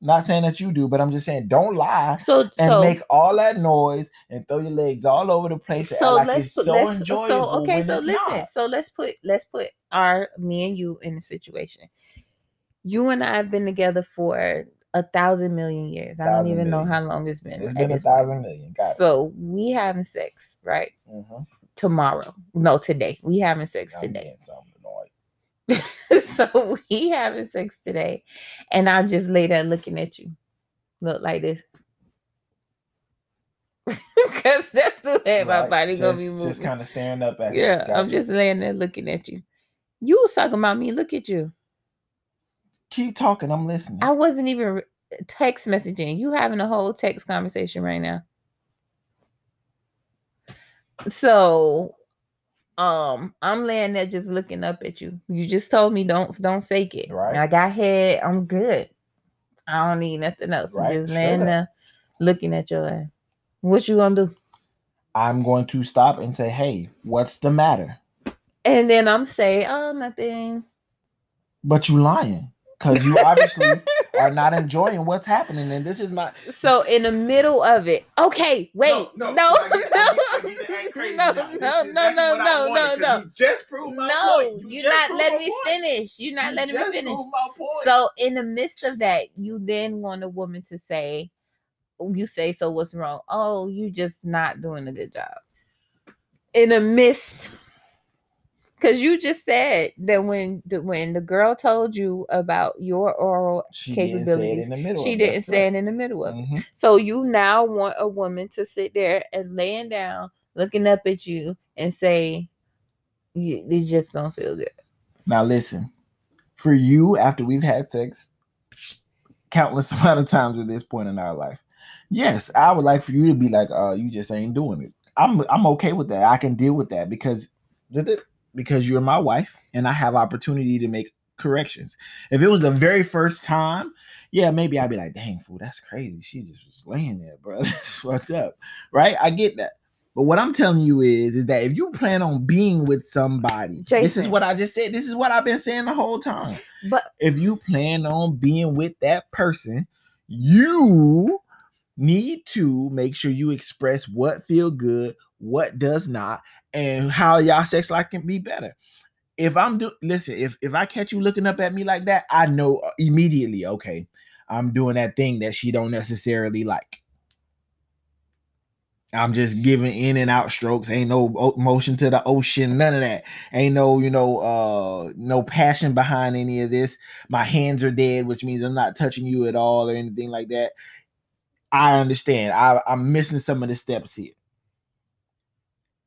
Not saying that you do, but I'm just saying don't lie So and so make all that noise and throw your legs all over the place so like let's put so let's enjoyable. so okay so listen not. so let's put let's put our me and you in a situation you and i have been together for a thousand million years i don't even know how long it's been It's been a thousand million. Got it. so we having sex right Mhm. tomorrow no today we having sex I'm today getting something annoyed. [laughs] so we having sex today and i'll just lay there looking at you look like this [laughs] because that's the way my Right? body gonna be moving Just kind of staring up at you. Yeah, I'm just laying there looking at you. You was talking about me. Look at you. Keep talking. I'm listening. I wasn't even text messaging. You having a whole text conversation right now. So, um, I'm laying there just looking up at you. You just told me don't don't fake it. Right. I got head. I'm good. I don't need nothing else. I'm Right, just laying up. there looking at your ass. What you gonna do? I'm going to stop and say, "Hey, what's the matter?" And then I'm say, oh nothing. But you lying because you obviously [laughs] are not enjoying what's happening, and this is not. So in the middle of it, okay, wait, no, no, I no, get- I get- I get to act crazy no, no, no, exactly no, no, wanted, no, 'cause no. You just proved my no, point. You you're not letting me point. finish. You're not You letting me finish. my point. So in the midst of that, you then want a woman to say, you say, so what's wrong? Oh, you just not doing a good job. In the midst, because you just said that when the when the girl told you about your oral she didn't say it capabilities, in the middle. she of didn't say it in the middle of it. hmm So you now want a woman to sit there and laying down, looking up at you, and say, "You- "It just don't feel good." Now listen, for you, after we've had sex countless [laughs] amount of times at this point in our life, yes, I would like for you to be like, "Uh, you just ain't doing it." I'm I'm okay with that. I can deal with that because because you're my wife and I have opportunity to make corrections. If it was the very first time, yeah, maybe I'd be like, "Dang, fool, that's crazy. She just was laying there, bro. [laughs] That's fucked up." Right? I get that. But what I'm telling you is, is that if you plan on being with somebody, this is what I just said. This is what I've been saying the whole time. But If you plan on being with that person, you need to make sure you express what feel good, what does not, and how y'all sex life can be better. If I'm do listen, if if I catch you looking up at me like that, I know uh, immediately, okay, I'm doing that thing that she don't necessarily like. I'm just giving in and out strokes. Ain't no motion to the ocean, none of that. Ain't no, you know, uh, no passion behind any of this. My hands are dead, which means I'm not touching you at all or anything like that. I understand. I, I'm missing some of the steps here.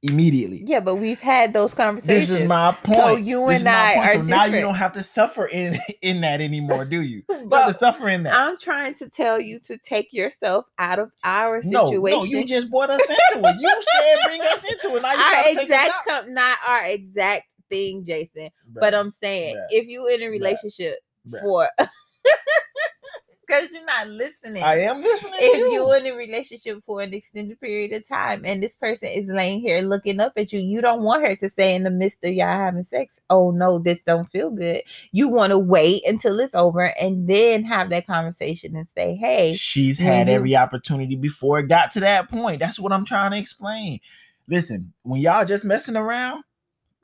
Immediately. yeah, but we've had those conversations. This is my point. So you and I are so now you don't have to suffer in [laughs] in that anymore, do you? You don't have But to suffer in that. I'm trying to tell you to take yourself out of our situation. no, no you just brought us into it. You said bring us into it. Now you our trying to take us exact, com- not our exact thing, Jason. But I'm saying, if you in a relationship for, [laughs] because you're not listening. I am listening to if you. you're in a relationship for an extended period of time and this person is laying here looking up at you, you don't want her to say in the midst of y'all having sex, oh no, this don't feel good. You want to wait until it's over and then have that conversation and say, hey, She's had you- every opportunity before it got to that point. That's what I'm trying to explain. Listen, when y'all just messing around,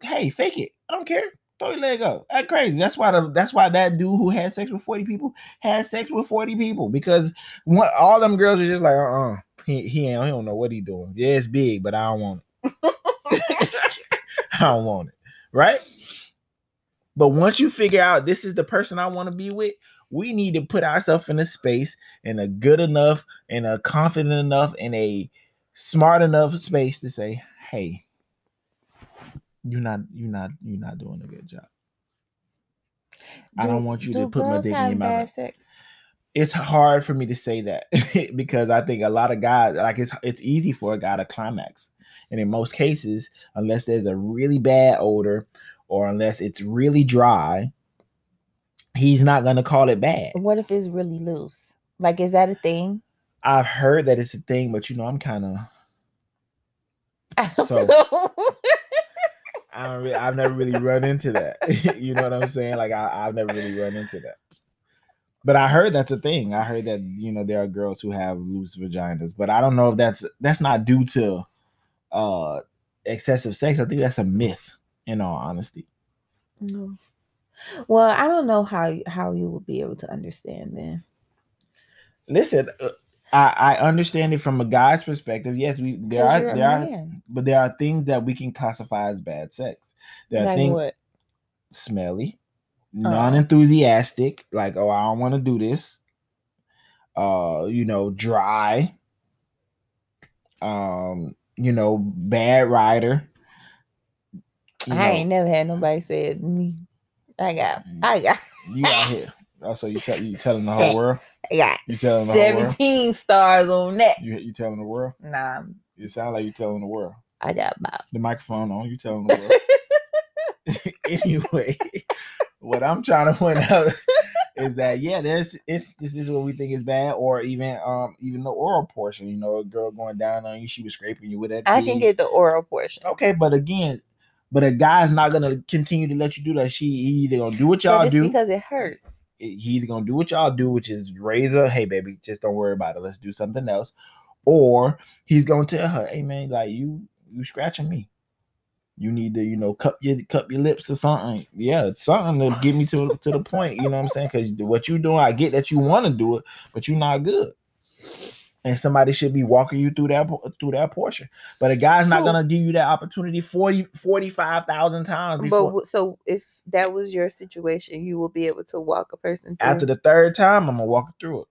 hey, fake it. I don't care. Throw your leg up. That crazy. That's why the that's why that dude who had sex with 40 people had sex with 40 people because all them girls are just like, uh-uh. He, he ain't he don't know what he doing. Yeah, it's big, but I don't want it. [laughs] I don't want it. Right? But once you figure out this is the person I want to be with, we need to put ourselves in a space in a good enough and a confident enough and a smart enough space to say, hey, you're not you're not you're not doing a good job. I don't want you to put my dick in your mouth. sex? It's hard for me to say that [laughs] because I think a lot of guys like it's it's easy for a guy to climax. And in most cases, unless there's a really bad odor or unless it's really dry, he's not gonna call it bad. What if it's really loose? Like, is that a thing? I've heard that it's a thing, but you know, I'm kind [laughs] of So-. [laughs] I don't really, I've never really run into that. [laughs] you know what I'm saying? Like I, I've never really run into that. But I heard that's a thing. I heard that you know there are girls who have loose vaginas, but I don't know if that's that's not due to uh excessive sex. I think that's a myth. In all honesty. No. Well, I don't know how how you will be able to understand then. Listen, uh, I, I understand it from a guy's perspective. Yes, we there are there are, but there are things that we can classify as bad sex. There are Like things what? smelly, Oh. non-enthusiastic, like oh I don't want to do this. Uh, you know, dry. Um, you know, bad rider. I know, ain't never had nobody say it to me. I got I got you out here. Also, you tell you telling the [laughs] whole world. Yeah. You telling the whole world? 17 stars on that. You you telling the world. Nah, It sounds like you telling the world. I got about The microphone on. You telling the world. [laughs] [laughs] anyway, what I'm trying to point out is that yeah, there's it's this is what we think is bad, or even um even the oral portion. You know, a girl going down on you, she was scraping you with that. I can get the oral portion. okay, but again, but a guy's not gonna continue to let you do that. She either gonna do what y'all do. because it hurts. He either gonna do what y'all do, which is raise a hey baby, just don't worry about it. Let's do something else. Or he's gonna tell her, hey man, like you you scratching me. You need to, you know, cup your cup your lips or something. Yeah, something to get me to to the point. You know what I'm saying? Because what you doing, I get that you want to do it, but you're not good. And somebody should be walking you through that through that portion. But a guy's not gonna give you that opportunity 40 45,000 times But before. w- so if that was your situation, you will be able to walk a person through. after the third time, I'm gonna walk through it.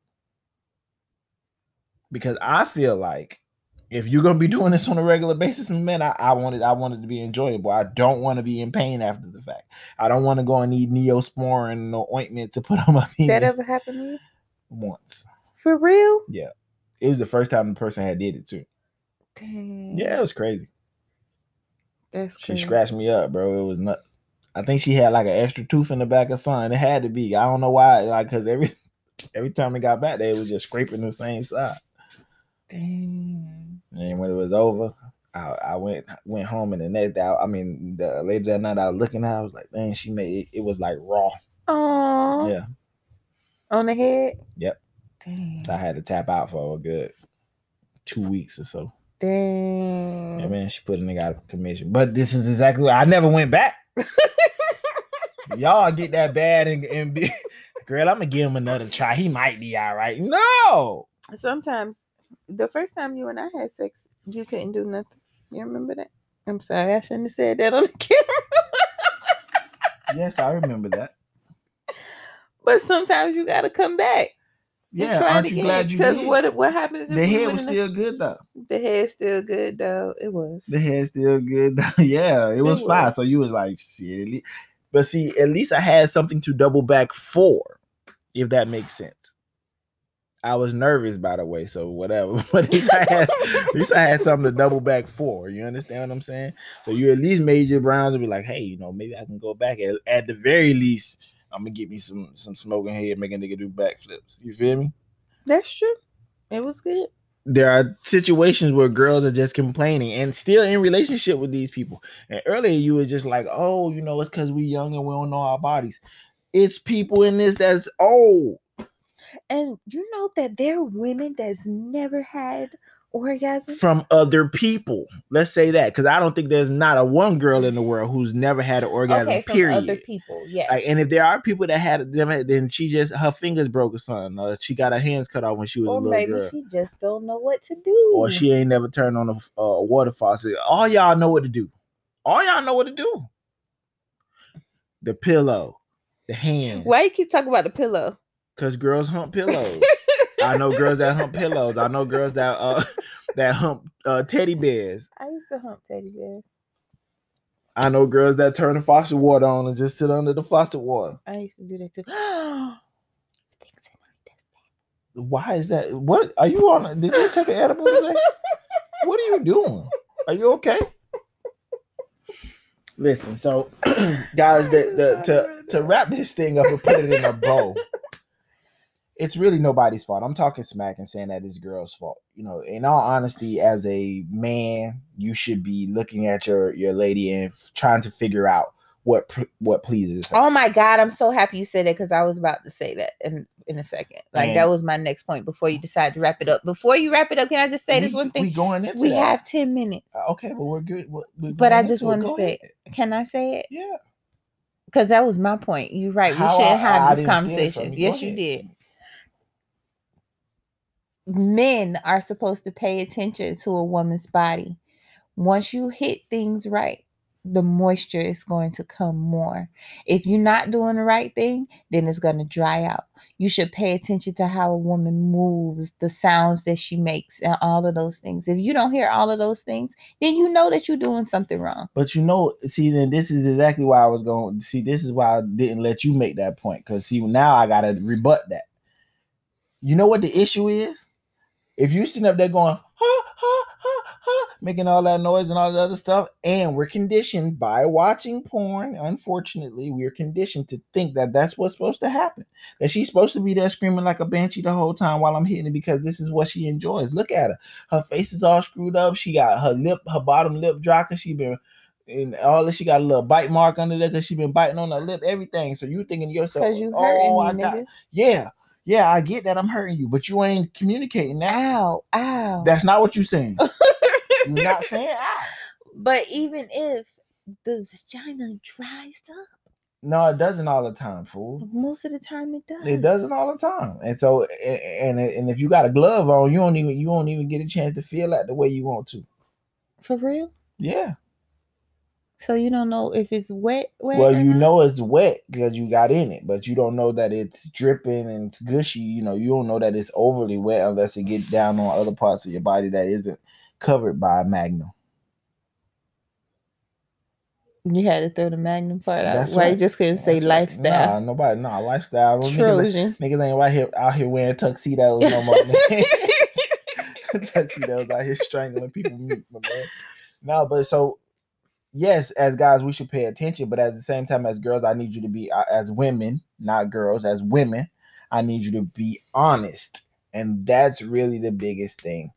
Because I feel like if you're gonna be doing this on a regular basis, man, I, I want it, I want it to be enjoyable. I don't want to be in pain after the fact. I don't want to go and need neosporin or ointment to put on my penis [laughs] that ever happened to you? once. For real? Yeah. It was the first time the person had did it too. Dang. Yeah, it was crazy. That's She crazy. scratched me up, bro. It was nuts. I think she had like an extra tooth in the back of something. It had to be. I don't know why. Like, cause every [laughs] every time it got back there, it was just scraping the same side. Dang. And when it was over, I, I went went home and the next day, I, I mean, the later that night, I was looking at, I was like, dang, she made it. It was like raw. Oh. Yeah, On the head? Yep. Dang. so I had to tap out for a good two weeks or so. Dang. Yeah, man, she put a nigga out of commission. But this is exactly what I never went back. [laughs] Y'all get that bad and, and be, girl, I'm gonna give him another try. He might be all right. No, Sometimes the first time you and I had sex, you couldn't do nothing. You remember that? I'm sorry, I shouldn't have said that on the [laughs] camera. yes, I remember that. But sometimes you gotta come back. Yeah, aren't you glad you Because did? what what happens the head was still good though. the head's still good though? It was. The head's still good. though. [laughs] yeah, it was It fine. So you was like, shit. But see, at least I had something to double back for, if that makes sense. I was nervous, by the way, so whatever. [laughs] But at least I had, at least I had something to double back for. You understand what I'm saying? So you at least made your browns and be like, hey, you know, maybe I can go back. At, at the very least, I'm gonna get me some some smoking head, make a nigga do backflips. You feel me? That's true. It was good. there are situations where girls are just complaining and still in relationship with these people. And earlier you were just like, oh, you know, it's because we young and we don't know our bodies. It's people in this that's old. And you know that there are women that's never had orgasm. from other people. Let's say that because I don't think there's not a one girl in the world who's never had an orgasm. okay, from period. other people. yeah. Like, and if there are people that had them, then she just her fingers broke or something, or she got her hands cut off when she was or a little maybe girl, she just don't know what to do. or she ain't never turned on a, uh, water faucet. All y'all know what to do. All y'all know what to do. The pillow, the hand, Why you keep talking about the pillow? because girls hump [laughs] pillows. I know girls that hump pillows. I know girls that uh [laughs] that hump uh, teddy bears. I used to hump teddy bears. I know girls that turn the faucet water on and just sit under the faucet water. I used to do that too. Things that aren't this Why is that? What are you on? Did you take an edible today? [laughs] What are you doing? Are you okay? Listen, so [clears throat] guys, the, the, to to wrap this thing up and put it in a bow, [laughs] it's really nobody's fault. I'm talking smack and saying that it's girl's fault. You know, in all honesty, as a man, you should be looking at your your lady and trying to figure out what what pleases her. Oh my god, I'm so happy you said that because I was about to say that in in a second. Like And- that was my next point before you decide to wrap it up. Before you wrap it up, can I just say this one thing? We We, going into that. have 10 minutes. Uh, okay, well we're good. We're- we're But I just want to say, ahead. can I say it? yeah. Because that was my point. You're right. We How shouldn't I- have I these didn't steal it from conversations. Yes, you did. Men are supposed to pay attention to a woman's body. Once you hit things right, the moisture is going to come more. If you're not doing the right thing, then it's going to dry out. You should pay attention to how a woman moves, the sounds that she makes, and all of those things. If you don't hear all of those things, then you know that you're doing something wrong. But you know, see, then this is exactly why I was going. See, this is why I didn't let you make that point. Because see, now I gotta rebut that. You know what the issue is? If you sitting up there going, ha, ha, ha, ha, making all that noise and all that other stuff, and we're conditioned by watching porn. Unfortunately, we're conditioned to think that that's what's supposed to happen. That she's supposed to be there screaming like a banshee the whole time while I'm hitting it because this is what she enjoys. Look at her. Her face is all screwed up. She got her lip, her bottom lip dry because she been and all this. She got a little bite mark under there because she been biting on her lip. Everything. So you thinking to yourself, you oh, I got nigga. yeah, yeah. I get that I'm hurting you, but you ain't communicating that. Ow, ow. That's not what you're saying. [laughs] You're not saying ah. But even if the vagina dries up, No, it doesn't all the time, fool. most of the time it does. It doesn't all the time, and so and and if you got a glove on, you don't even you don't even get a chance to feel that the way you want to. For real? Yeah. So you don't know if it's wet, wet. Well, you know it's wet because you got in it, but you don't know that it's dripping and it's gushy. You know, you don't know that it's overly wet unless it gets down on other parts of your body that isn't covered by a magnum. You had to throw the magnum part out. That's Why you just couldn't say That's right. lifestyle? Nah, nobody, nah, lifestyle. Niggas, Trojan. niggas ain't right here out here wearing tuxedos no more. [laughs] [laughs] tuxedos out here strangling people man. No, but so yes, as guys, we should pay attention, but at the same time, as girls, I need you to be uh, as women, not girls, as women, I need you to be honest, and that's really the biggest thing.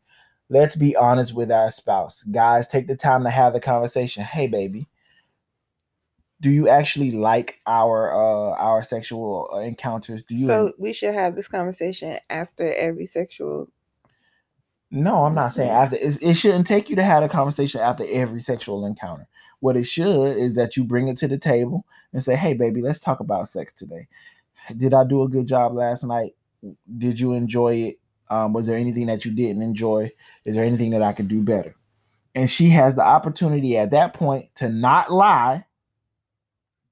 Let's be honest with our spouse, guys. Take the time to have the conversation. Hey, baby, do you actually like our uh our sexual uh, encounters? Do you? So we should have this conversation after every sexual. No, I'm not saying after. It, it shouldn't take you to have a conversation after every sexual encounter. What it should is that you bring it to the table and say, "Hey, baby, let's talk about sex today. Did I do a good job last night? Did you enjoy it? Um, was there anything that you didn't enjoy? Is there anything that I could do better?" And she has the opportunity at that point to not lie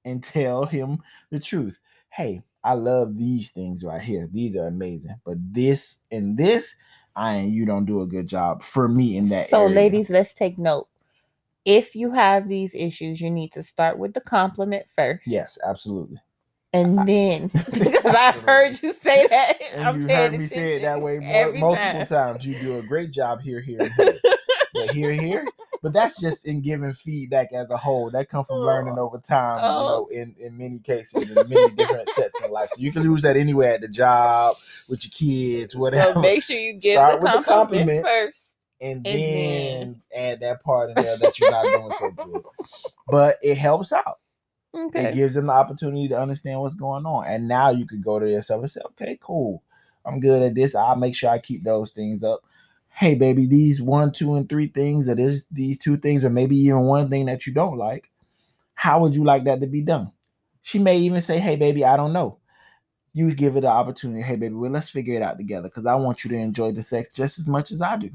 and tell him the truth. Hey, I love these things right here. These are amazing. But this and this, I and you don't do a good job for me in that. So, area. ladies, let's take note. If you have these issues, you need to start with the compliment first. yes, absolutely. And then, [laughs] [laughs] because I've heard you say that, And I'm you heard me say it that way more, multiple time. times. You do a great job here, here, here. [laughs] but here, here. But that's just in giving feedback as a whole. That comes from oh. learning over time, Oh. you know, in, in many cases, in many different sets in life. So you can use that anywhere at the job, with your kids, whatever. So make sure you give Start the with the compliment first. And, And then add that part in there that you're not doing so good. But it helps out. It gives them the opportunity to understand what's going on. And now you could go to yourself and say, okay, cool. I'm good at this. I'll make sure I keep those things up. Hey, baby, these one, two, and three things, or this, these two things, or maybe even one thing that you don't like, how would you like that to be done? She may even say, hey, baby, I don't know. You give it the opportunity. Hey, baby, well, let's figure it out together because I want you to enjoy the sex just as much as I do.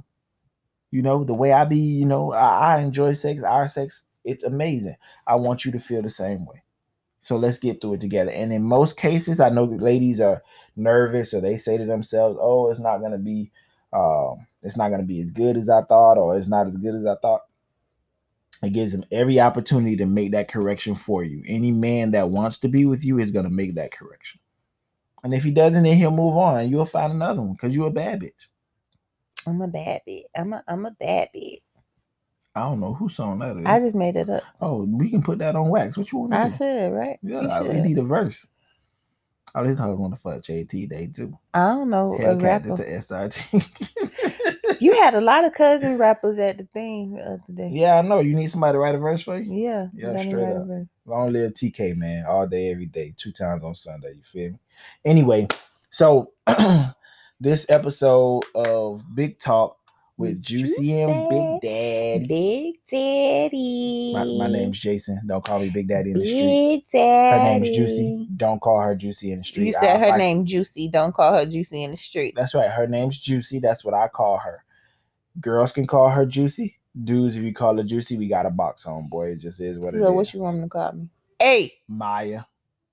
You know, the way I be, you know, I, I enjoy sex, our sex, it's amazing. I want you to feel the same way. So let's get through it together. And in most cases, I know ladies are nervous or they say to themselves, "Oh, it's not gonna be, um, it's not gonna be as good as I thought, or it's not as good as I thought." It gives them every opportunity to make that correction for you. Any man that wants to be with you is gonna make that correction. And if he doesn't, then he'll move on, you'll find another one because you're a bad bitch. I'm a bad bitch. I'm a I'm a bad bitch. I don't know whose song that is. I just made it up. oh, we can put that on wax. What you want I do? should, right? You Yeah, we need a verse. Oh, this hoe want to fuck JT Day too. I don't know a Hellcat rapper. to SRT. You [laughs] had a lot of cousin rappers at the thing the other day. yeah, I know. You need somebody to write a verse for you? Yeah. Yeah, straight up. Long live TK, man. All day, every day, two times on Sunday. You feel me? Anyway, so [clears throat] this episode of Big Talk with Juicy, and Big Daddy. Big Daddy. My, my name's Jason. Don't call me Big Daddy in the Daddy. Her name's Juicy. Don't call her Juicy in the street. You said her name Juicy. Don't call her Juicy in the street. That's right. Her name's Juicy. That's what I call her. Girls can call her Juicy. Dudes, if you call her Juicy, we got a box on, boy. It just is what it is. So what you want me to call me? Hey. Maya.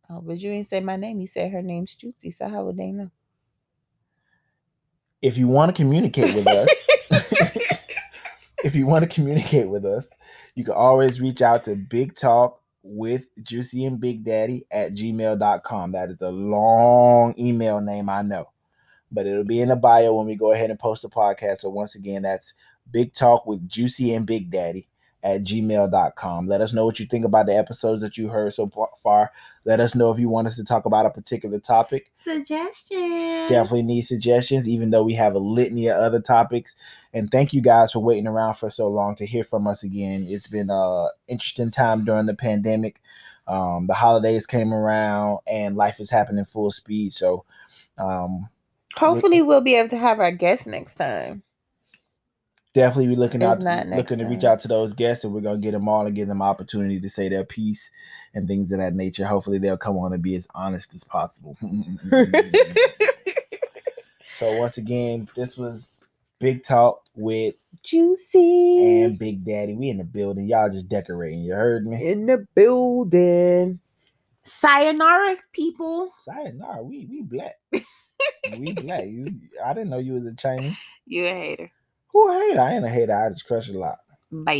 Oh, but you didn't say my name. You said her name's Juicy. So how would they know? If you want to communicate with us, [laughs] [laughs] if you want to communicate with us, you can always reach out to Big Talk with Juicy and Big Daddy at gmail.com. That is a long email name, I know. But it'll be in the bio when we go ahead and post the podcast. So once again, that's Big Talk with Juicy and Big Daddy at gmail.com. Let us know what you think about the episodes that you heard so far. Let us know if you want us to talk about a particular topic. Suggestions. Definitely need suggestions, even though we have a litany of other topics. And thank you guys for waiting around for so long to hear from us again. It's been a interesting time during the pandemic. Um, the holidays came around and life is happening full speed. So um, Hopefully, we'll be able to have our guests next time. Definitely be looking out looking to reach out to those guests and we're gonna get them all and give them opportunity to say their piece and things of that nature. Hopefully they'll come on and be as honest as possible. [laughs] so once again, this was Big Talk with Juicy and Big Daddy. We in the building. Y'all just decorating. You heard me? in the building. Sayonara, people. Sayonara, we we black. we black. You I didn't know you was a Chinese. [laughs] You a hater. Who a hater? I ain't a hater. I just crush a lot. Bye.